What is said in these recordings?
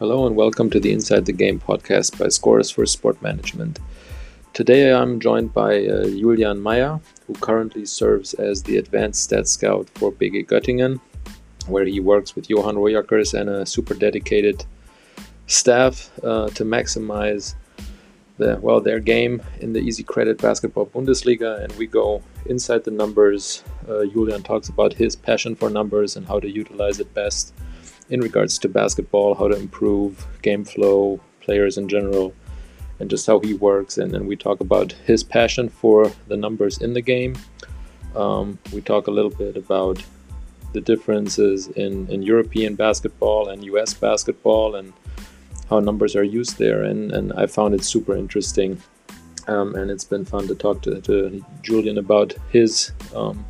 Hello and welcome to the Inside the Game podcast by Scores for Sport Management. Today I'm joined by uh, Julian Meyer, who currently serves as the advanced stats scout for BG Göttingen, where he works with Johan Roijakkers and a super dedicated staff uh, to maximize the, well their game in the easyCredit Basketball Bundesliga. And we go inside the numbers. Uh, Julian talks about his passion for numbers and how to utilize it best in regards to basketball, how to improve game flow, players in general, and just how he works. And then we talk about his passion for the numbers in the game. Um, we talk a little bit about the differences in, in European basketball and US basketball and how numbers are used there. And, and I found it super interesting. Um, and it's been fun to talk to, to Julian about his um,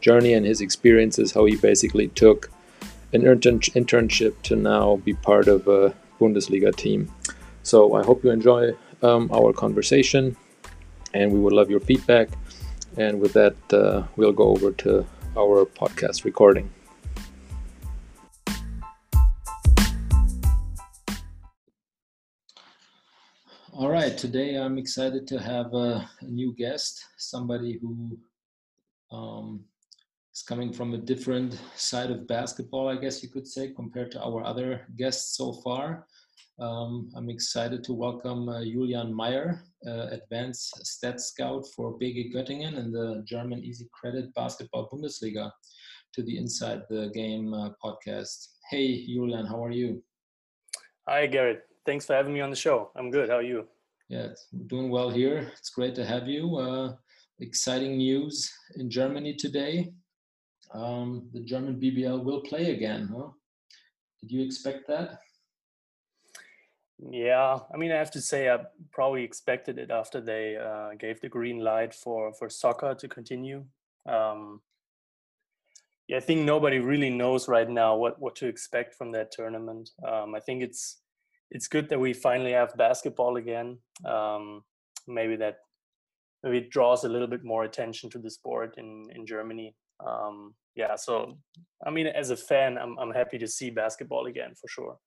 journey and his experiences, how he basically took an internship to now be part of a Bundesliga team. So I hope you enjoy um, our conversation and we would love your feedback. And with that, uh, we'll go over to our podcast recording. All right, today I'm excited to have a, a new guest, somebody who um, is coming from a different side of basketball, I guess you could say, compared to our other guests so far. Um, I'm excited to welcome uh, Julian Meyer, uh, Advanced Stat Scout for BG Göttingen in the German easyCredit Basketball Bundesliga, to the Inside the Game uh, podcast. Hey, Julian, how are you? Hi, Garrett. Thanks for having me on the show. I'm good. How are you? Yeah, doing well here. It's great to have you. Uh, exciting news in Germany today um, the German BBL will play again. Huh? Did you expect that? Yeah, I mean, I have to say, I probably expected it after they uh, gave the green light for for soccer to continue. Um, yeah, I think nobody really knows right now what what to expect from that tournament. Um, I think it's it's good that we finally have basketball again. Um, maybe that maybe it draws a little bit more attention to the sport in in Germany. Um, yeah, so I mean, as a fan, I'm I'm happy to see basketball again for sure.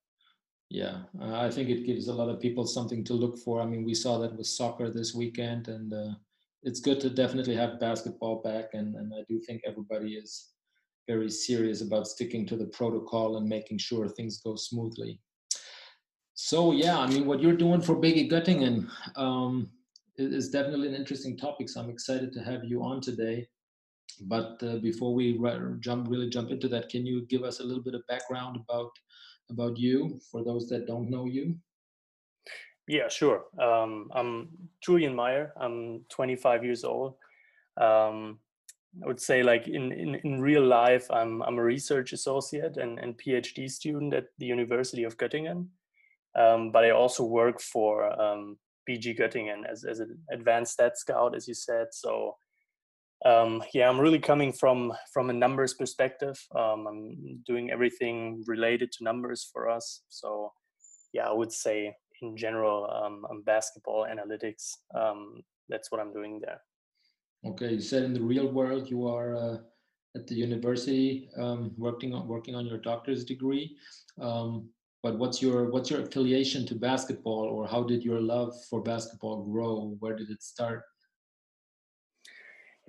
Yeah, uh, I think it gives a lot of people something to look for. I mean, we saw that with soccer this weekend, and uh, it's good to definitely have basketball back. And, and I do think everybody is very serious about sticking to the protocol and making sure things go smoothly. So yeah, I mean, what you're doing for BG Göttingen um, is definitely an interesting topic. So I'm excited to have you on today. But uh, before we jump really jump into that, can you give us a little bit of background about about you for those that don't know you? Yeah, sure. Um, I'm Julian Meyer. I'm 25 years old. Um, I would say, like in, in, in real life, I'm I'm a research associate and, and PhD student at the University of Göttingen. Um, but I also work for um, BG Göttingen as, as an advanced stat scout, as you said. So um, yeah, I'm really coming from from a numbers perspective. Um, I'm doing everything related to numbers for us. So yeah, I would say in general, um, I'm basketball analytics. Um, that's what I'm doing there. Okay, you said in the real world you are uh, at the university um, working on working on your doctor's degree. Um, but what's your what's your affiliation to basketball, or how did your love for basketball grow? Where did it start?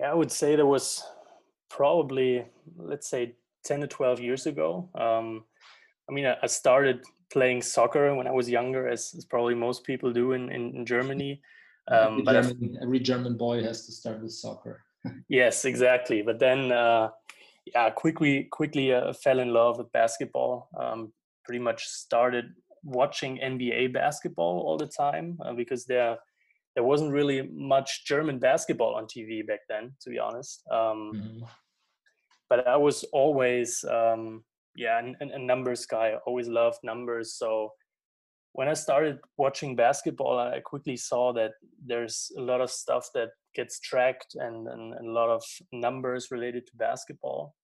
Yeah, I would say there was probably, let's say, 10 to 12 years ago. Um, I mean, I, started playing soccer when I was younger, as, as probably most people do in, in, in Germany. Um, every, German, every, German, boy has to start with soccer. yes, exactly. But then, uh, yeah, quickly, quickly uh, fell in love with basketball. Um, pretty much started watching NBA basketball all the time uh, because there there wasn't really much German basketball on TV back then, to be honest. Um, mm-hmm. But I was always, um, yeah, a, a numbers guy. I always loved numbers. So when I started watching basketball, I quickly saw that there's a lot of stuff that gets tracked and, and, and a lot of numbers related to basketball.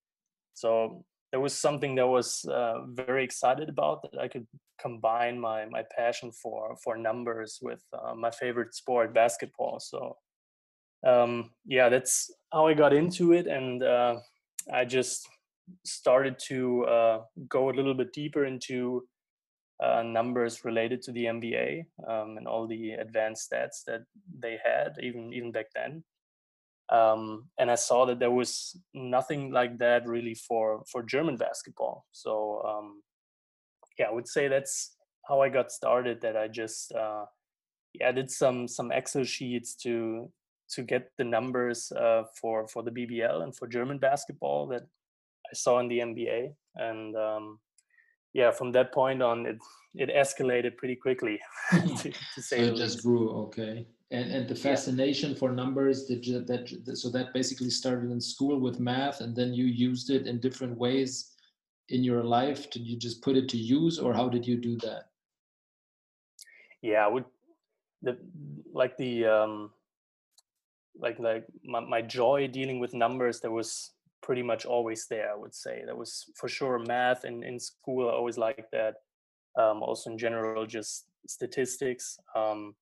So there was something that was uh, very excited about that I could combine my my passion for for numbers with uh, my favorite sport, basketball. So um, yeah, that's how I got into it, and uh, I just started to uh, go a little bit deeper into uh, numbers related to the NBA um, and all the advanced stats that they had, even even back then. Um, and I saw that there was nothing like that really for for German basketball. So um, yeah, I would say that's how I got started. That I just uh, yeah did some some Excel sheets to to get the numbers uh, for for the BBL and for German basketball that I saw in the NBA, and um, yeah, from that point on, it it escalated pretty quickly. to, to say so it just grew. Okay, and and the fascination for numbers you, that so that basically started in school with math, and then you used it in different ways in your life. Did you just put it to use, or how did you do that? Yeah, I would the like the um like like my, my joy dealing with numbers there was pretty much always there i would say that was for sure math and in school i always liked that um, also in general just statistics um,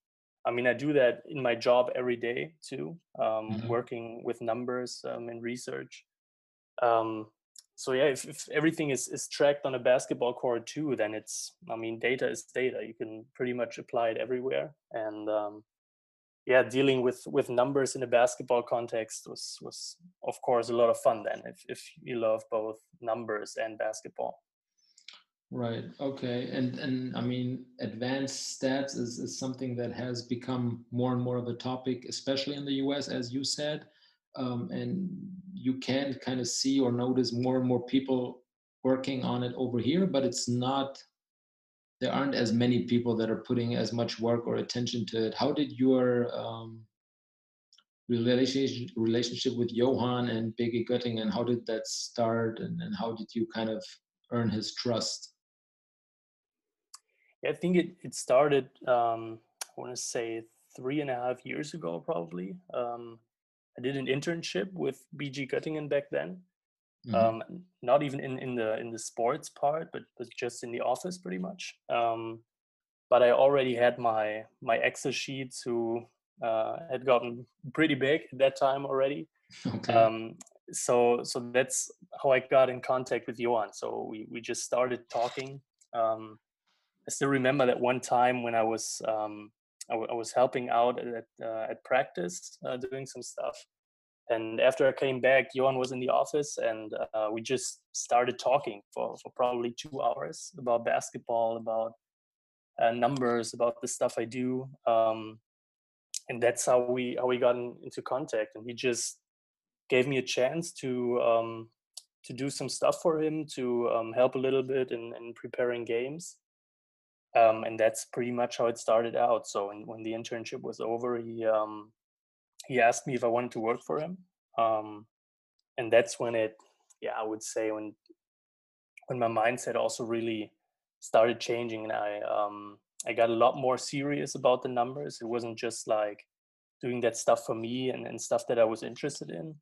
i mean i do that in my job every day too um, mm-hmm. working with numbers um, in research um, so yeah if, if, everything is, is tracked on a basketball court too then it's i mean data is data you can pretty much apply it everywhere and um, yeah, dealing with with numbers in a basketball context was was of course a lot of fun. Then, if if you love both numbers and basketball. Right. Okay. And and I mean, advanced stats is, is something that has become more and more of a topic, especially in the U.S., as you said. Um, and you can kind of see or notice more and more people working on it over here, but it's not there aren't as many people that are putting as much work or attention to it. How did your um, relationship relationship with Johan and BG Göttingen, how did that start, and, and how did you kind of earn his trust? Yeah, I think it it started. Um, I want to say three and a half years ago, probably. Um, I did an internship with BG Göttingen back then, Mm-hmm. Um, not even in, in the in the sports part, but, but just in the office pretty much. Um, but I already had my my Excel sheets who uh, had gotten pretty big at that time already. Okay. Um, so so that's how I got in contact with Johan. So we we just started talking. Um, I still remember that one time when I was um, I, w- I was helping out at uh, at practice uh, doing some stuff and after I came back, Johan was in the office, and uh, we just started talking for, for probably two hours about basketball, about uh, numbers, about the stuff I do, um, and that's how we how we got in, into contact. And he just gave me a chance to um, to do some stuff for him, to um, help a little bit in, in preparing games. Um, and that's pretty much how it started out. So when, when the internship was over, he um, he asked me if I wanted to work for him, um, and that's when it, yeah, I would say when when my mindset also really started changing, and I um, I got a lot more serious about the numbers. It wasn't just like doing that stuff for me and, and stuff that I was interested in,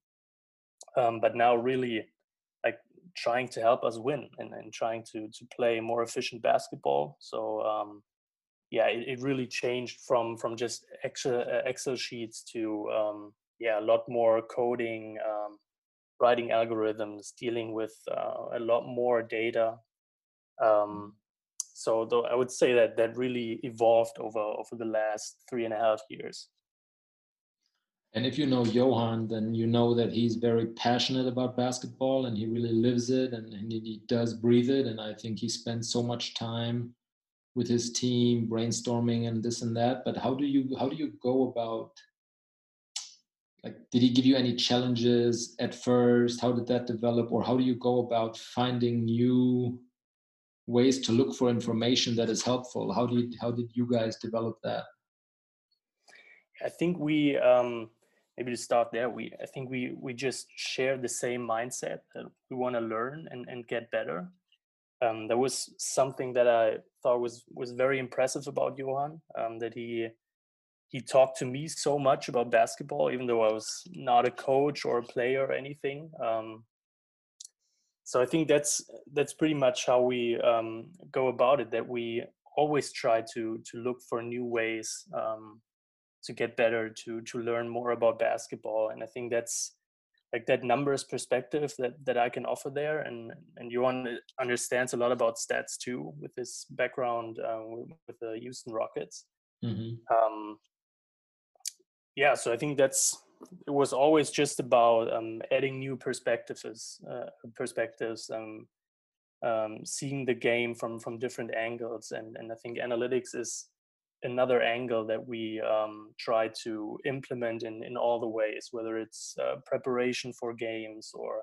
um, but now really trying to help us win and, and trying to to play more efficient basketball. So um, yeah, it, it really changed from from just Excel, uh, Excel sheets to um, yeah, a lot more coding, um, writing algorithms, dealing with uh, a lot more data. Um, so though I would say that that really evolved over over the last three and a half years. And if you know Johan, then you know that he's very passionate about basketball and he really lives it and, and he does breathe it. And I think he spends so much time with his team brainstorming and this and that. But how do you how do you go about like did he give you any challenges at first? How did that develop? Or how do you go about finding new ways to look for information that is helpful? How did how did you guys develop that? I think we um maybe to start there we i think we we just share the same mindset that we want to learn and and get better um, there was something that I thought was was very impressive about Johan. Um, that he he talked to me so much about basketball, even though I was not a coach or a player or anything. Um, so I think that's that's pretty much how we um, go about it. That we always try to to look for new ways um, to get better, to to learn more about basketball, and I think that's like that numbers perspective that that I can offer there, and and Johan understands a lot about stats too with his background uh, with the Houston Rockets. Mm-hmm. Um, yeah, so I think that's it was always just about um, adding new perspectives, uh, perspectives, um, um, seeing the game from from different angles, and and I think analytics is another angle that we um, try to implement in, in all the ways, whether it's uh, preparation for games or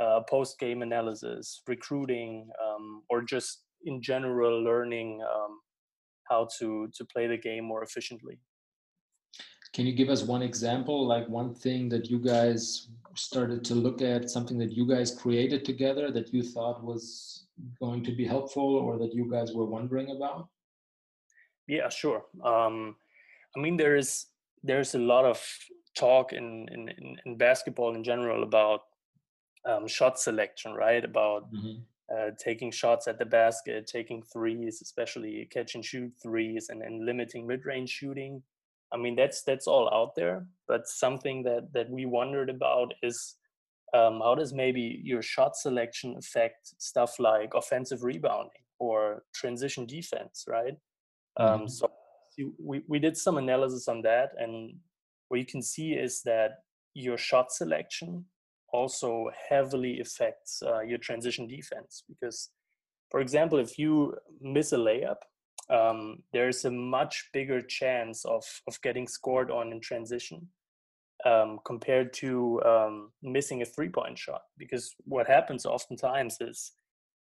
uh, post game analysis, recruiting, um, or just in general learning um, how to to play the game more efficiently. Can you give us one example, like one thing that you guys started to look at, something that you guys created together that you thought was going to be helpful or that you guys were wondering about? Yeah, sure. Um, I mean, there is there's a lot of talk in in, in basketball in general about um, shot selection, right? About mm-hmm. uh, taking shots at the basket, taking threes, especially catch and shoot threes, and, and limiting mid range shooting. I mean, that's that's all out there. But something that that we wondered about is um, how does maybe your shot selection affect stuff like offensive rebounding or transition defense, right? Um, mm-hmm. so we, we did some analysis on that, and what you can see is that your shot selection also heavily affects uh, your transition defense because, for example, if you miss a layup, um, there's a much bigger chance of of getting scored on in transition um, compared to um, missing a three point shot. Because what happens oftentimes is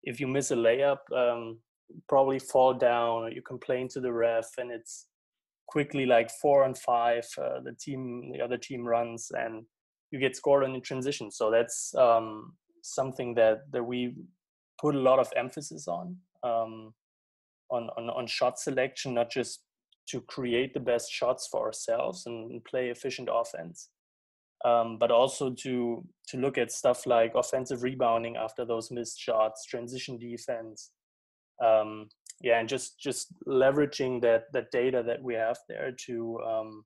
if you miss a layup, um, probably fall down you complain to the ref and it's quickly like four and five uh, the team the other team runs and you get scored on in transition. So that's um, something that that we put a lot of emphasis on um, on, on on shot selection not just to create the best shots for ourselves and play efficient offense um, but also to to look at stuff like offensive rebounding after those missed shots transition defense um, yeah, and just just leveraging that that data that we have there to um,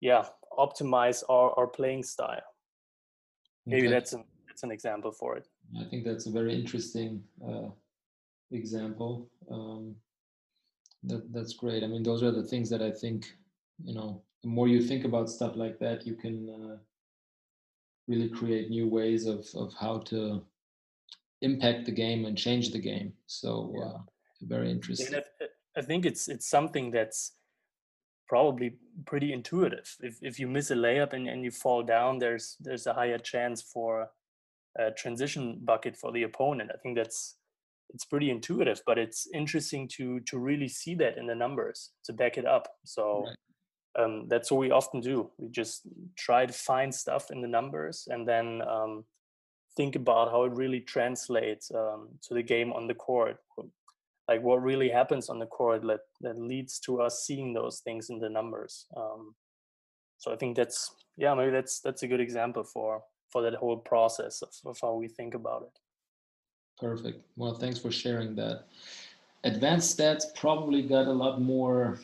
yeah optimize our, our playing style. Maybe okay. that's an that's an example for it. I think that's a very interesting uh, example. Um, that that's great. I mean, those are the things that I think you know. The more you think about stuff like that, you can uh, really create new ways of of how to impact the game and change the game. So yeah. uh, very interesting. I, I think it's it's something that's probably pretty intuitive. If if you miss a layup and, and you fall down, there's there's a higher chance for a transition bucket for the opponent. I think that's it's pretty intuitive, but it's interesting to to really see that in the numbers to back it up. So right. um, that's what we often do. We just try to find stuff in the numbers and then um, think about how it really translates um, to the game on the court. Like what really happens on the court that, that leads to us seeing those things in the numbers um, so i think that's yeah maybe that's that's a good example for for that whole process of, of how we think about it. Perfect. Well thanks for sharing that. Advanced stats probably got a lot more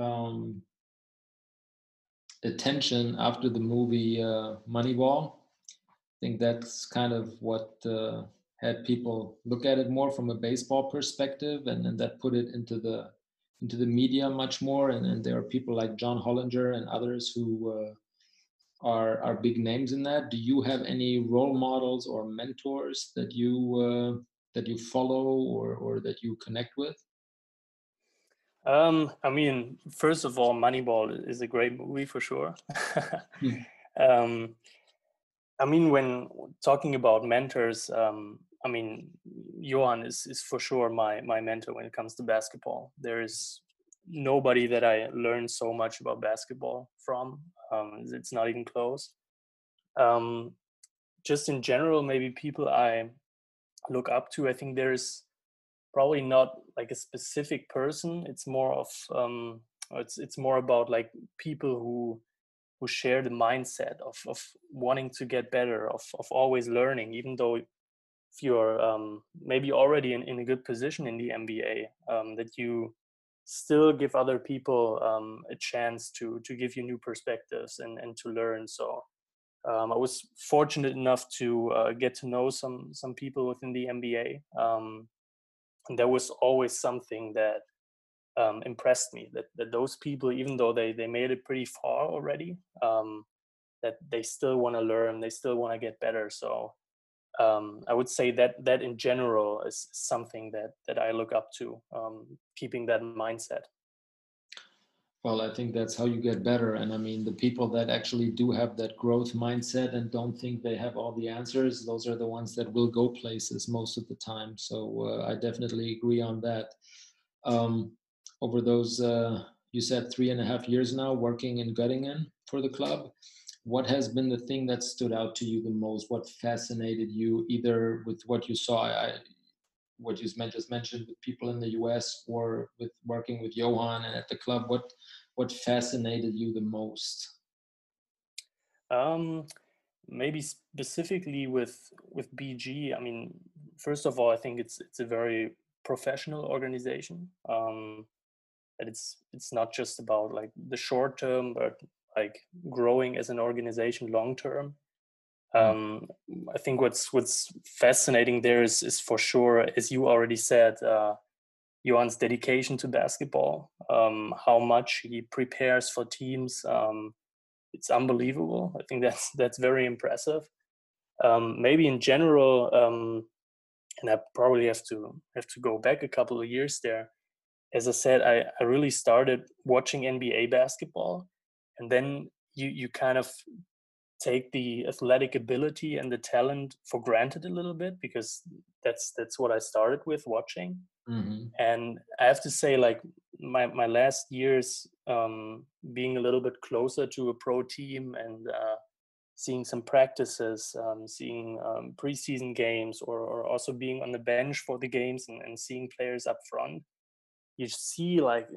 um, attention after the movie uh, moneyball think that's kind of what uh, had people look at it more from a baseball perspective, and then that put it into the into the media much more. And, and there are people like John Hollinger and others who uh, are are big names in that. Do you have any role models or mentors that you uh, that you follow or or that you connect with? Um, I mean, first of all, Moneyball is a great movie for sure. hmm. um, I mean, when talking about mentors, um, I mean, Johan is, is for sure my, my mentor when it comes to basketball. There is nobody that I learned so much about basketball from. Um, it's not even close. Um, just in general, maybe people I look up to, I think there's probably not like a specific person. It's more of, um, it's, it's more about like people who who share the mindset of, of wanting to get better, of, of always learning, even though if you're um, maybe already in, in a good position in the NBA, um, that you still give other people um, a chance to to give you new perspectives and, and to learn. So Um, I was fortunate enough to uh, get to know some some people within the NBA, um, and there was always something that um, impressed me. That that those people, even though they they made it pretty far already, um, that they still want to learn, they still want to get better. So um, I would say that that in general is something that that I look up to, um, keeping that mindset. Well, I think that's how you get better. And I mean, the people that actually do have that growth mindset and don't think they have all the answers, those are the ones that will go places most of the time. So uh, I definitely agree on that. Um, over those, uh, you said three and a half years now working in Göttingen for the club, what has been the thing that stood out to you the most? What fascinated you, either with what you saw? I, what you just mentioned with people in the US or with working with Johan and at the club, what what fascinated you the most? Um, maybe specifically with with BG. I mean, first of all, I think it's it's a very professional organization. Um, that it's it's not just about like the short term, but like growing as an organization long term. Mm. Um, I think what's what's fascinating there is is for sure, as you already said, uh, Johan's dedication to basketball, um, how much he prepares for teams. Um, it's unbelievable. I think that's that's very impressive. Um, maybe in general, um, and I probably have to have to go back a couple of years there. As I said, I, I really started watching NBA basketball, and then you you kind of take the athletic ability and the talent for granted a little bit because that's that's what I started with watching. Mm-hmm. And I have to say, like my my last years, um, being a little bit closer to a pro team and uh, seeing some practices, um, seeing um, preseason games, or, or also being on the bench for the games and, and seeing players up front, you see like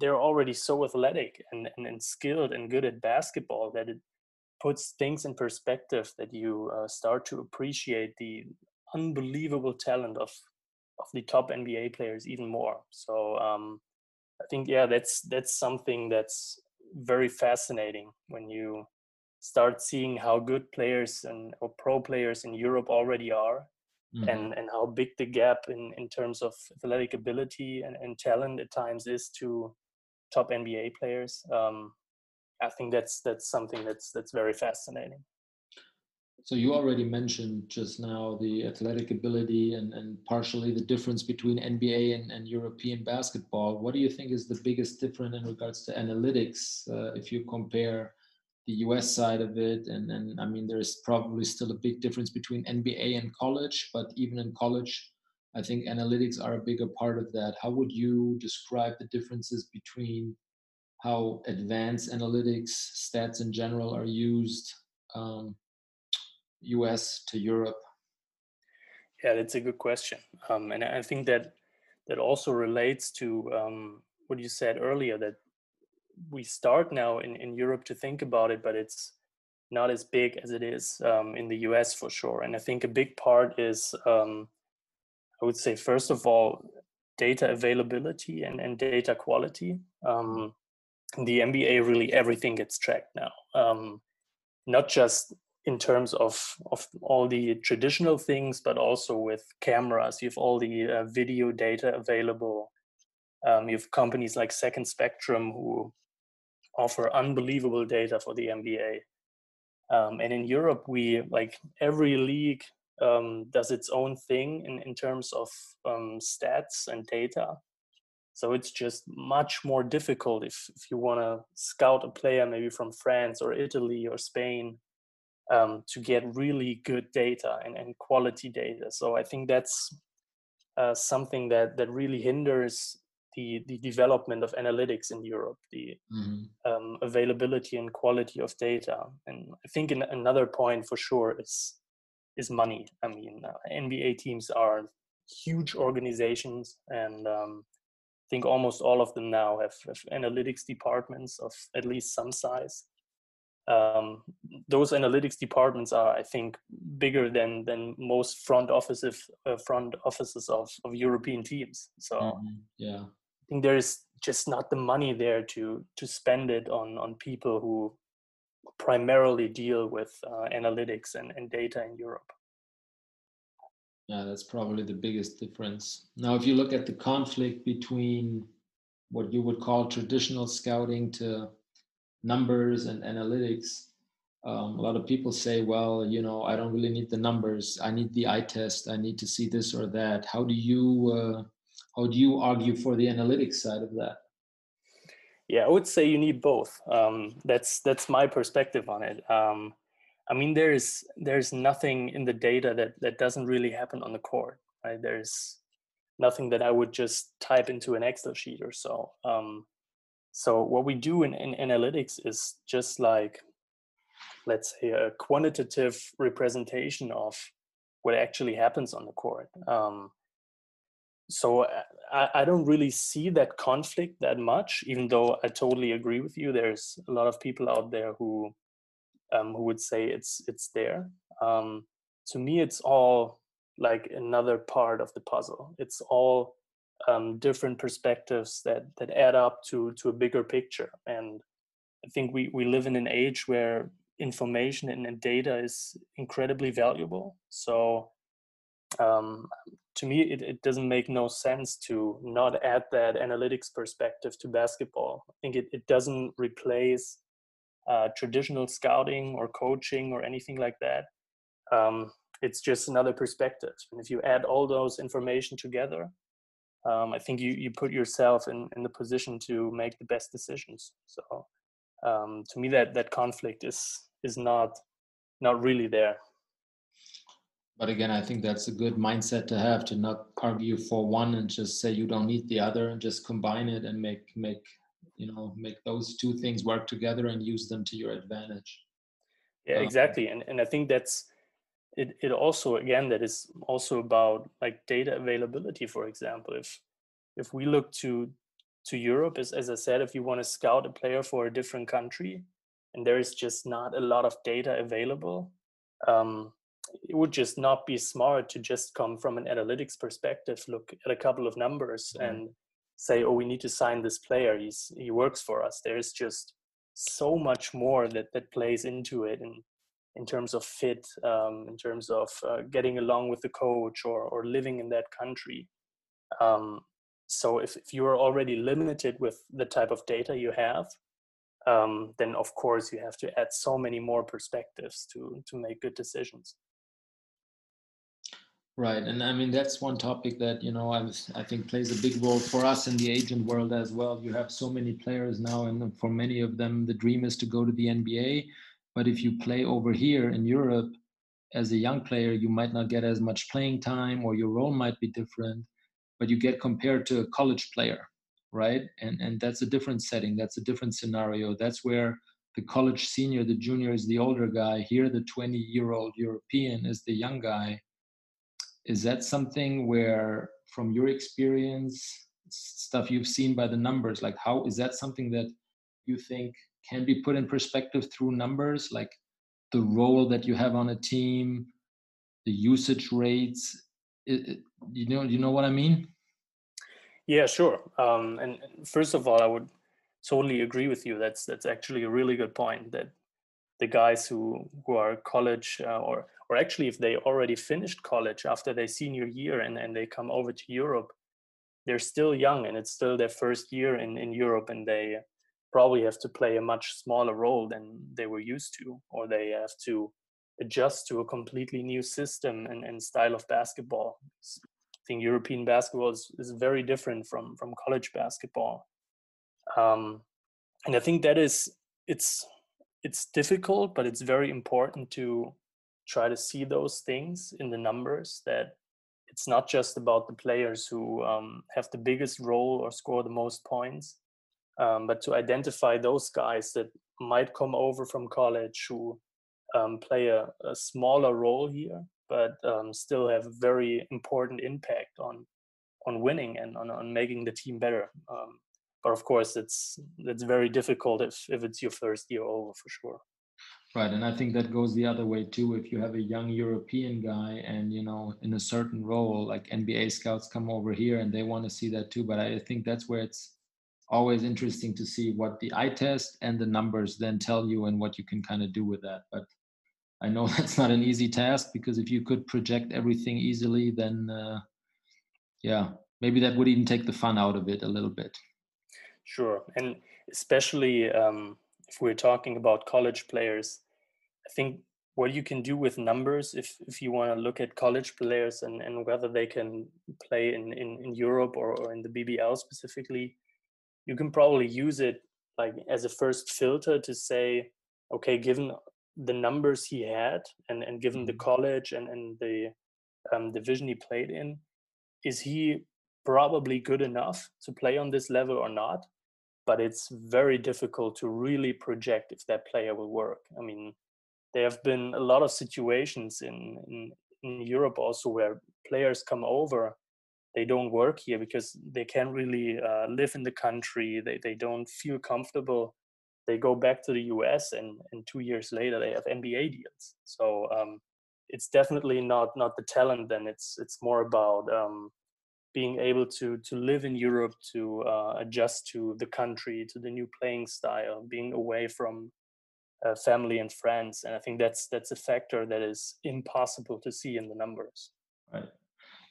they're already so athletic and, and, and skilled and good at basketball that it puts things in perspective that you uh, start to appreciate the unbelievable talent of of the top NBA players even more. So um, I think yeah, that's that's something that's very fascinating when you start seeing how good players and or pro players in Europe already are. Mm-hmm. And, and how big the gap in, in terms of athletic ability and, and talent at times is to top NBA players. Um, I think that's that's something that's that's very fascinating. So you already mentioned just now the athletic ability and, and partially the difference between NBA and, and European basketball. What do you think is the biggest difference in regards to analytics uh, if you compare the US side of it? And, and I mean, there's probably still a big difference between NBA and college, but even in college, I think analytics are a bigger part of that. How would you describe the differences between how advanced analytics, stats in general, are used um, US to Europe? Yeah, that's a good question, um, and I think that that also relates to um, what you said earlier that we start now in, in Europe to think about it, but it's not as big as it is um, in the US for sure. And I think a big part is, um, I would say, first of all, data availability and, and data quality. Um, the NBA really everything gets tracked now. Um, not just in terms of of all the traditional things, but also with cameras. You have all the uh, video data available. Um, you have companies like Second Spectrum who offer unbelievable data for the NBA. Um, and in Europe, we like every league um, does its own thing in, in terms of um, stats and data. So it's just much more difficult if, if you want to scout a player maybe from France or Italy or Spain um, to get really good data and, and quality data. So I think that's uh, something that, that really hinders the, the development of analytics in Europe, the mm-hmm. um, availability and quality of data. And I think in, another point for sure is is money. I mean, uh, NBA teams are huge organizations, and um, I think almost all of them now have, have analytics departments of at least some size um, those analytics departments are, I think, bigger than than most front offices uh, front offices of, of European teams. So mm-hmm. yeah, think there is just not the money there to to spend it on on people who primarily deal with uh, analytics and, and data in Europe. Yeah, that's probably the biggest difference. Now, if you look at the conflict between what you would call traditional scouting to numbers and analytics, um, a lot of people say, well, you know, I don't really need the numbers. I need the eye test. I need to see this or that. How do you uh, how do you argue for the analytics side of that? Yeah, I would say you need both. Um, that's that's my perspective on it. Um, I mean, there's there's nothing in the data that that doesn't really happen on the court. Right? There's nothing that I would just type into an Excel sheet or so. Um, so what we do in, in analytics is just like let's say a quantitative representation of what actually happens on the court um, so uh, I, I, don't really see that conflict that much even though i totally agree with you. There's a lot of people out there who um, who would say it's it's there. Um, to me it's all like another part of the puzzle. It's all um, different perspectives that that add up to to a bigger picture. And i think we we live in an age where information and, and data is incredibly valuable. So um, to me, it, it doesn't make no sense to not add that analytics perspective to basketball. I think it, it doesn't replace uh, traditional scouting or coaching or anything like that. Um, it's just another perspective. And if you add all those information together, um, I think you, you put yourself in, in the position to make the best decisions. So um, to me, that that conflict is is not not really there but again i think that's a good mindset to have to not argue for one and just say you don't need the other and just combine it and make make you know make those two things work together and use them to your advantage. Yeah um, exactly. And and i think that's it, it also again that is also about like data availability for example. If if we look to to europe as, as i said if you want to scout a player for a different country and there is just not a lot of data available, um, it would just not be smart to just come from an analytics perspective, look at a couple of numbers mm-hmm. and say, oh, we need to sign this player. He's, he works for us. There's just so much more that, that plays into it in, in terms of fit, um, in terms of uh, getting along with the coach or, or living in that country. Um, so if, if you are already limited with the type of data you have, um, then of course you have to add so many more perspectives to to make good decisions right and i mean that's one topic that you know i was i think plays a big role for us in the agent world as well you have so many players now and for many of them the dream is to go to the nba but if you play over here in europe as a young player you might not get as much playing time or your role might be different but you get compared to a college player right? And and that's a different setting. That's a different scenario. That's where the college senior, the junior is the older guy. Here, the 20 year old European is the young guy. Is that something where, from your experience, stuff you've seen by the numbers, like how is that something that you think can be put in perspective through numbers, like the role that you have on a team, the usage rates? It, it, you know, you know what I mean? Yeah, sure. Um, and first of all, I would totally agree with you. That's that's actually a really good point. That the guys who who are college uh, or or actually if they already finished college after their senior year and and they come over to Europe, they're still young and it's still their first year in in Europe and they probably have to play a much smaller role than they were used to or they have to adjust to a completely new system and, and style of basketball. I think European basketball is, is very different from from college basketball, um, and I think that is it's it's difficult, but it's very important to try to see those things in the numbers that it's not just about the players who um, have the biggest role or score the most points, um, but to identify those guys that might come over from college who um, play a, a, smaller role here but um, still have a very important impact on on winning and on, on making the team better. Um, but of course, it's it's very difficult if if it's your first year over for sure. Right, and I think that goes the other way too. If you have a young European guy and you know in a certain role, like NBA scouts come over here and they want to see that too. But I think that's where it's always interesting to see what the eye test and the numbers then tell you and what you can kind of do with that. But I know that's not an easy task because if you could project everything easily, then uh, yeah, maybe that would even take the fun out of it a little bit. Sure, and especially um, if we're talking about college players, I think what you can do with numbers if, if you want to look at college players and, and whether they can play in, in, in Europe or, or in the BBL specifically, you can probably use it like as a first filter to say, okay, given the numbers he had and, and given the mm-hmm. college and, and the um, division he played in, is he probably good enough to play on this level or not? But it's very difficult to really project if that player will work. I mean, there have been a lot of situations in, in, in Europe also where players come over they don't work here because they can't really uh, live in the country they, they don't feel comfortable they go back to the us and, and two years later they have nba deals so um, it's definitely not not the talent then it's it's more about um, being able to to live in europe to uh, adjust to the country to the new playing style being away from uh, family and friends. And i think that's that's a factor that is impossible to see in the numbers. Right.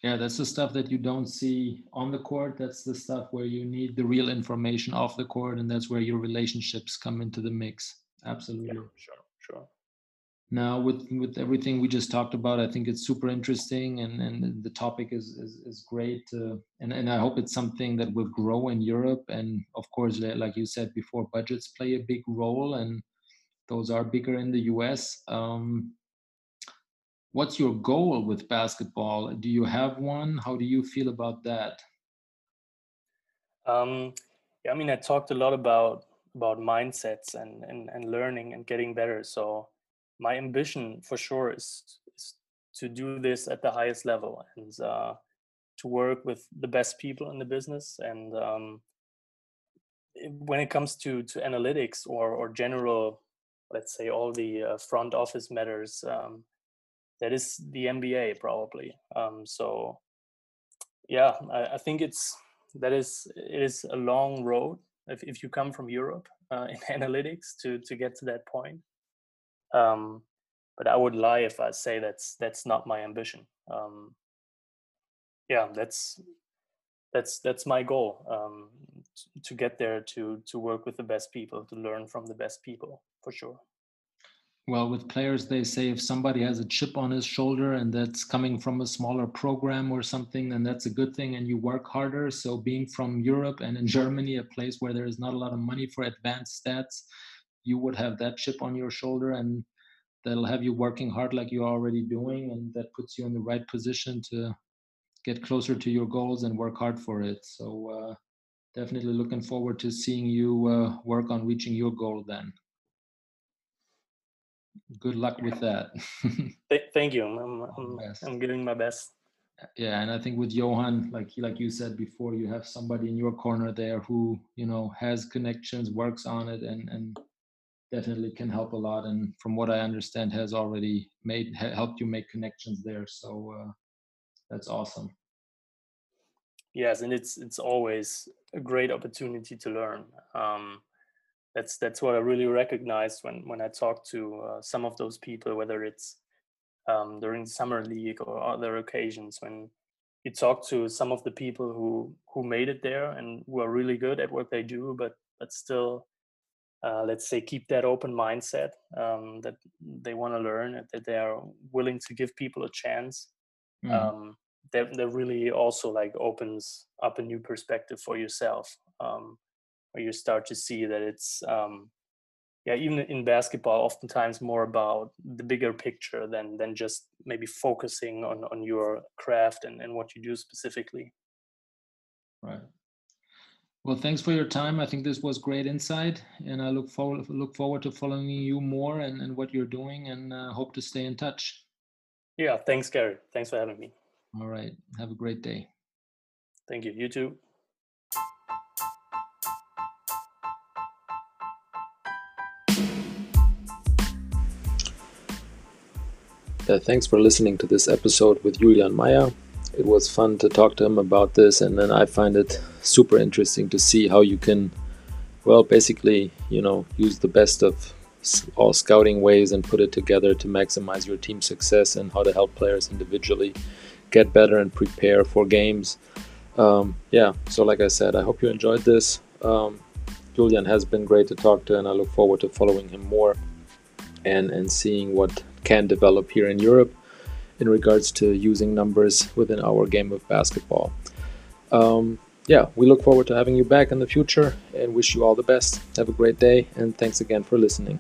Yeah that's the stuff that you don't see on the court. That's the stuff where you need the real information off the court and that's where your relationships come into the mix. Absolutely. yeah, sure sure now with with everything we just talked about i think it's super interesting and and the topic is is, is great uh, and and i hope it's something that will grow in europe and of course like you said before budgets play a big role and those are bigger in the US. Um, what's your goal with basketball? Do you have one? How do you feel about that? Um, yeah, I mean, I talked a lot about about mindsets and, and and learning and getting better. So my ambition for sure is, is to do this at the highest level and uh, to work with the best people in the business. And um, when it comes to to analytics or or general let's say all the uh, front office matters um, that is the NBA probably um, so yeah I, I, think it's that is it is a long road if, if you come from Europe uh, in analytics to to get to that point um, but I would lie if I say that's that's not my ambition. Um, yeah that's that's that's my goal um, to get there to to work with the best people to learn from the best people for sure. Well with players they say if somebody has a chip on his shoulder and that's coming from a smaller program or something then that's a good thing and you work harder. So being from europe and in germany a place where there is not a lot of money for advanced stats you would have that chip on your shoulder and that'll have you working hard like you're already doing and that puts you in the right position to get closer to your goals and work hard for it so uh, definitely looking forward to seeing you uh, work on reaching your goal then good luck with that. Thank you. I'm, I'm, I'm, giving my best. Yeah, and I think with Johan, like like you said before, you have somebody in your corner there who you know has connections, works on it, and and definitely can help a lot. And from what I understand, has already made helped you make connections there. So uh, that's awesome. Yes, and it's it's always a great opportunity to learn. Um, that's that's what I really recognized when when I talk to uh, some of those people, whether it's um, during summer league or other occasions when you talk to some of the people who who made it there and who are really good at what they do, but but still, uh, let's say, keep that open mindset um, that they want to learn, that they are willing to give people a chance. Mm. Um, that that really also like opens up a new perspective for yourself. Um, where you start to see that it's um, yeah even in basketball oftentimes more about the bigger picture than than just maybe focusing on on your craft and, and what you do specifically right well thanks for your time. I think this was great insight and i look forward look forward to following you more and, and what you're doing and uh, hope to stay in touch. Yeah thanks gary. Thanks for having me. All right. Have a great day. Thank you. You too. Uh, thanks for listening to this episode with Julian Meyer. It was fun to talk to him about this, and then I find it super interesting to see how you can, well, basically, you know, use the best of all scouting ways and put it together to maximize your team success and how to help players individually get better and prepare for games. Um, yeah, so like I said, I hope you enjoyed this. Um, Julian has been great to talk to, and I look forward to following him more and, and seeing what can develop here in Europe in regards to using numbers within our game of basketball. Um, yeah, we look forward to having you back in the future and wish you all the best. Have a great day, and thanks again for listening.